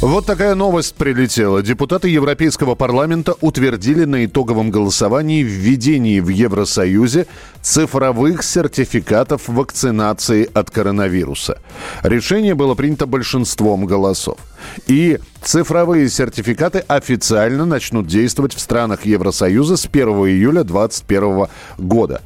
Вот такая новость прилетела. Депутаты Европейского парламента утвердили на итоговом голосовании введение в Евросоюзе цифровых сертификатов вакцинации от коронавируса. Решение было принято большинством голосов. И цифровые сертификаты официально начнут действовать в странах Евросоюза с 1 июля 2021 года.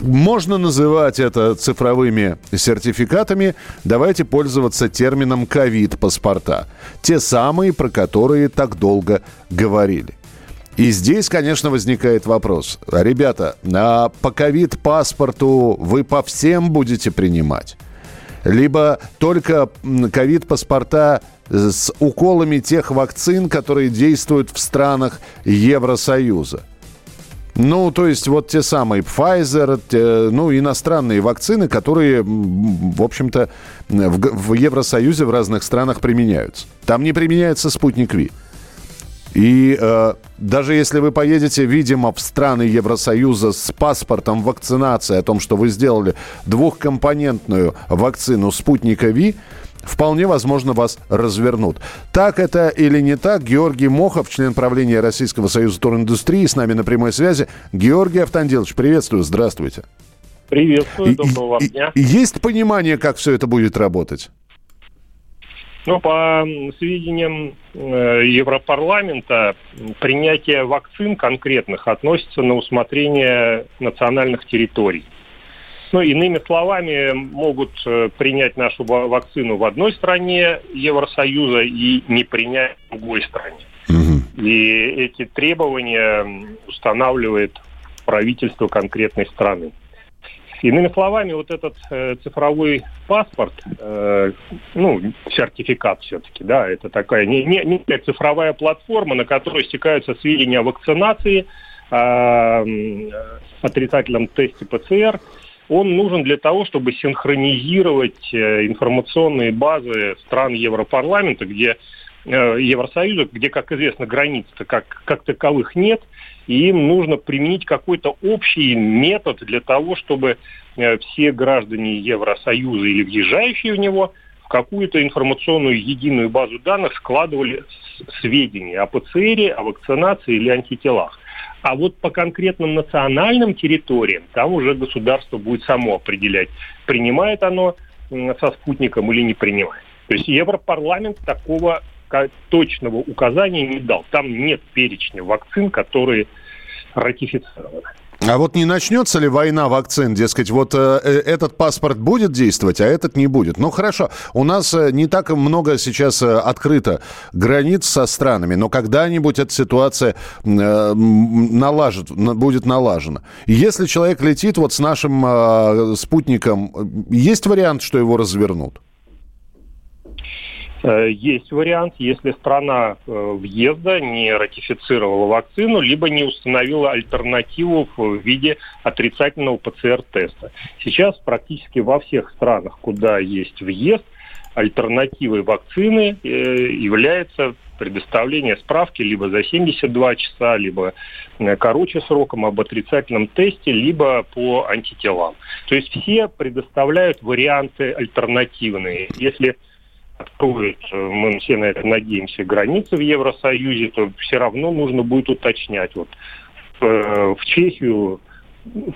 Можно называть это цифровыми сертификатами. Давайте пользоваться термином ковид-паспорта. Те самые, про которые так долго говорили. И здесь, конечно, возникает вопрос. Ребята, а по ковид-паспорту вы по всем будете принимать? Либо только ковид-паспорта с уколами тех вакцин, которые действуют в странах Евросоюза? Ну, то есть вот те самые Pfizer, те, ну, иностранные вакцины, которые, в общем-то, в, в Евросоюзе в разных странах применяются. Там не применяется спутник Ви. И э, даже если вы поедете, видимо, в страны Евросоюза с паспортом вакцинации о том, что вы сделали двухкомпонентную вакцину спутника Ви, вполне возможно вас развернут. Так это или не так, Георгий Мохов, член правления Российского союза туриндустрии, с нами на прямой связи. Георгий Автандилович, приветствую, здравствуйте. Приветствую, доброго вам дня. Есть понимание, как все это будет работать? Ну, по сведениям э, Европарламента, принятие вакцин конкретных относится на усмотрение национальных территорий. Ну, иными словами, могут э, принять нашу вакцину в одной стране Евросоюза и не принять в другой стране. Угу. И эти требования устанавливает правительство конкретной страны. Иными словами, вот этот э, цифровой паспорт, э, ну, сертификат все-таки, да, это такая не, не, некая цифровая платформа, на которой стекаются сведения о вакцинации, э, отрицательном тесте ПЦР, он нужен для того, чтобы синхронизировать э, информационные базы стран Европарламента, где э, Евросоюза, где, как известно, границ как, как таковых нет, и им нужно применить какой-то общий метод для того, чтобы э, все граждане Евросоюза или въезжающие в него в какую-то информационную единую базу данных складывали сведения о ПЦР, о вакцинации или антителах. А вот по конкретным национальным территориям там уже государство будет само определять, принимает оно со спутником или не принимает. То есть Европарламент такого точного указания не дал. Там нет перечня вакцин, которые ратифицированы. А вот не начнется ли война вакцин? Дескать, вот э, э, этот паспорт будет действовать, а этот не будет. Ну хорошо, у нас э, не так много сейчас э, открыто границ со странами, но когда-нибудь эта ситуация э, налажит, будет налажена. Если человек летит вот с нашим э, спутником, есть вариант, что его развернут? Э, есть вариант, если страна э, въезда не ратифицировала вакцину, либо не установила альтернативу в виде отрицательного ПЦР-теста. Сейчас практически во всех странах, куда есть въезд, альтернативой вакцины э, является предоставление справки либо за 72 часа, либо короче сроком об отрицательном тесте, либо по антителам. То есть все предоставляют варианты альтернативные. Если откроют, э, мы все на это надеемся, границы в Евросоюзе, то все равно нужно будет уточнять. Вот э, в Чехию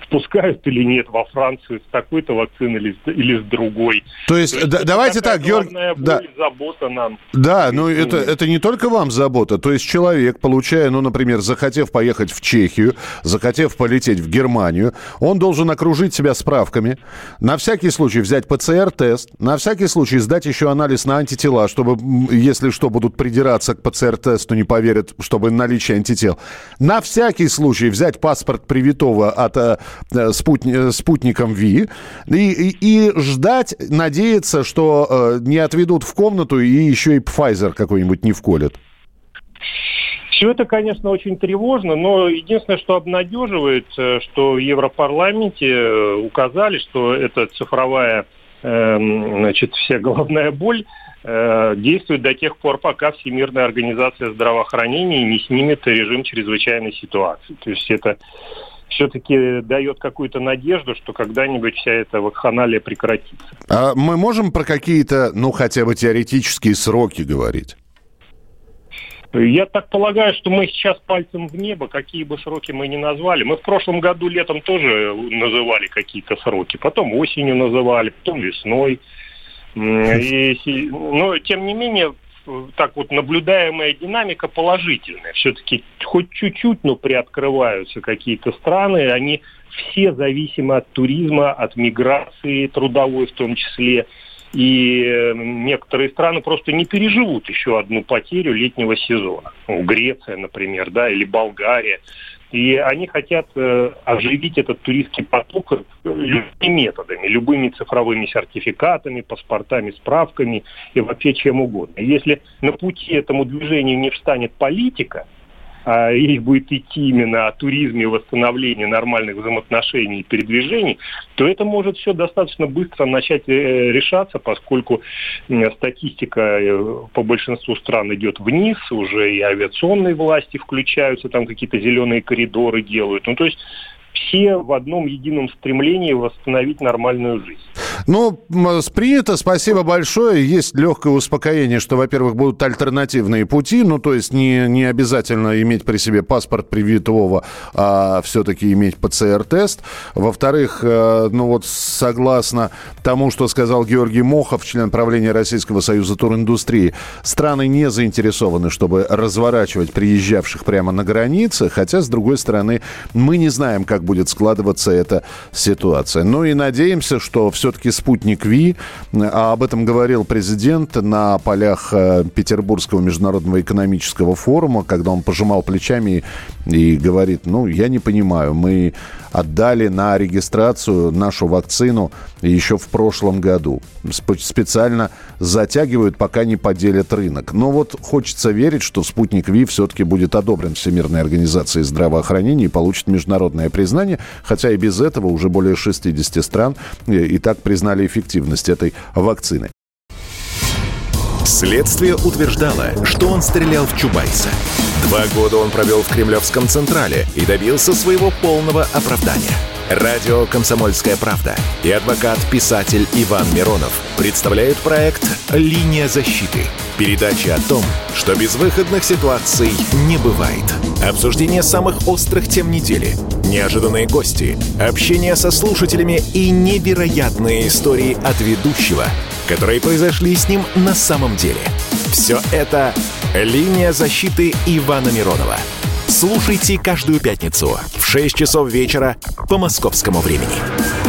впускают или нет во Францию с такой-то вакциной или, или с другой. То есть, То есть давайте так, Георгий... Да. забота нам. Да, ну это, это не только вам забота. То есть человек, получая, ну, например, захотев поехать в Чехию, захотев полететь в Германию, он должен окружить себя справками, на всякий случай взять ПЦР-тест, на всякий случай сдать еще анализ на антитела, чтобы, если что, будут придираться к ПЦР-тесту, не поверят, чтобы наличие антител. На всякий случай взять паспорт привитого от э, спутни, спутником ВИ и, и, и ждать, надеяться, что э, не отведут в комнату и еще и Pfizer какой-нибудь не вколят. Все это, конечно, очень тревожно, но единственное, что обнадеживает, э, что в Европарламенте э, указали, что эта цифровая эм, значит, вся головная боль э, действует до тех пор, пока Всемирная организация здравоохранения не снимет режим чрезвычайной ситуации. То есть это все-таки дает какую-то надежду, что когда-нибудь вся эта вакханалия прекратится. А мы можем про какие-то, ну, хотя бы теоретические сроки говорить? Я так полагаю, что мы сейчас пальцем в небо, какие бы сроки мы ни назвали. Мы в прошлом году летом тоже называли какие-то сроки, потом осенью называли, потом весной. И, но, тем не менее, так вот наблюдаемая динамика положительная. Все-таки хоть чуть-чуть, но приоткрываются какие-то страны, они все зависимы от туризма, от миграции трудовой в том числе. И э, некоторые страны просто не переживут еще одну потерю летнего сезона. Ну, Греция, например, да, или Болгария. И они хотят э, оживить этот туристский поток любыми методами, любыми цифровыми сертификатами, паспортами, справками и вообще чем угодно. Если на пути этому движению не встанет политика, речь будет идти именно о туризме и восстановлении нормальных взаимоотношений и передвижений, то это может все достаточно быстро начать э, решаться, поскольку статистика э, по большинству стран идет вниз, уже и авиационные власти включаются, там какие-то зеленые коридоры делают. Ну, то есть все в одном едином стремлении восстановить нормальную жизнь. Ну, принято, спасибо большое. Есть легкое успокоение, что, во-первых, будут альтернативные пути, ну, то есть не, не обязательно иметь при себе паспорт привитого, а все-таки иметь ПЦР-тест. Во-вторых, э, ну вот согласно тому, что сказал Георгий Мохов, член правления Российского союза туриндустрии, страны не заинтересованы, чтобы разворачивать приезжавших прямо на границе, хотя, с другой стороны, мы не знаем, как будет складываться эта ситуация. Ну и надеемся, что все-таки спутник Ви, а об этом говорил президент на полях э, Петербургского международного экономического форума, когда он пожимал плечами и, и говорит, ну, я не понимаю, мы отдали на регистрацию нашу вакцину еще в прошлом году. Специально затягивают, пока не поделят рынок. Но вот хочется верить, что спутник Ви все-таки будет одобрен Всемирной организацией здравоохранения и получит международное признание, хотя и без этого уже более 60 стран э, и так признали эффективность этой вакцины. Следствие утверждало, что он стрелял в Чубайса. Два года он провел в Кремлевском Централе и добился своего полного оправдания. Радио «Комсомольская правда» и адвокат-писатель Иван Миронов представляют проект «Линия защиты». Передача о том, что безвыходных ситуаций не бывает. Обсуждение самых острых тем недели, неожиданные гости, общение со слушателями и невероятные истории от ведущего, которые произошли с ним на самом деле. Все это «Линия защиты Ивана Миронова». Слушайте каждую пятницу в 6 часов вечера по московскому времени.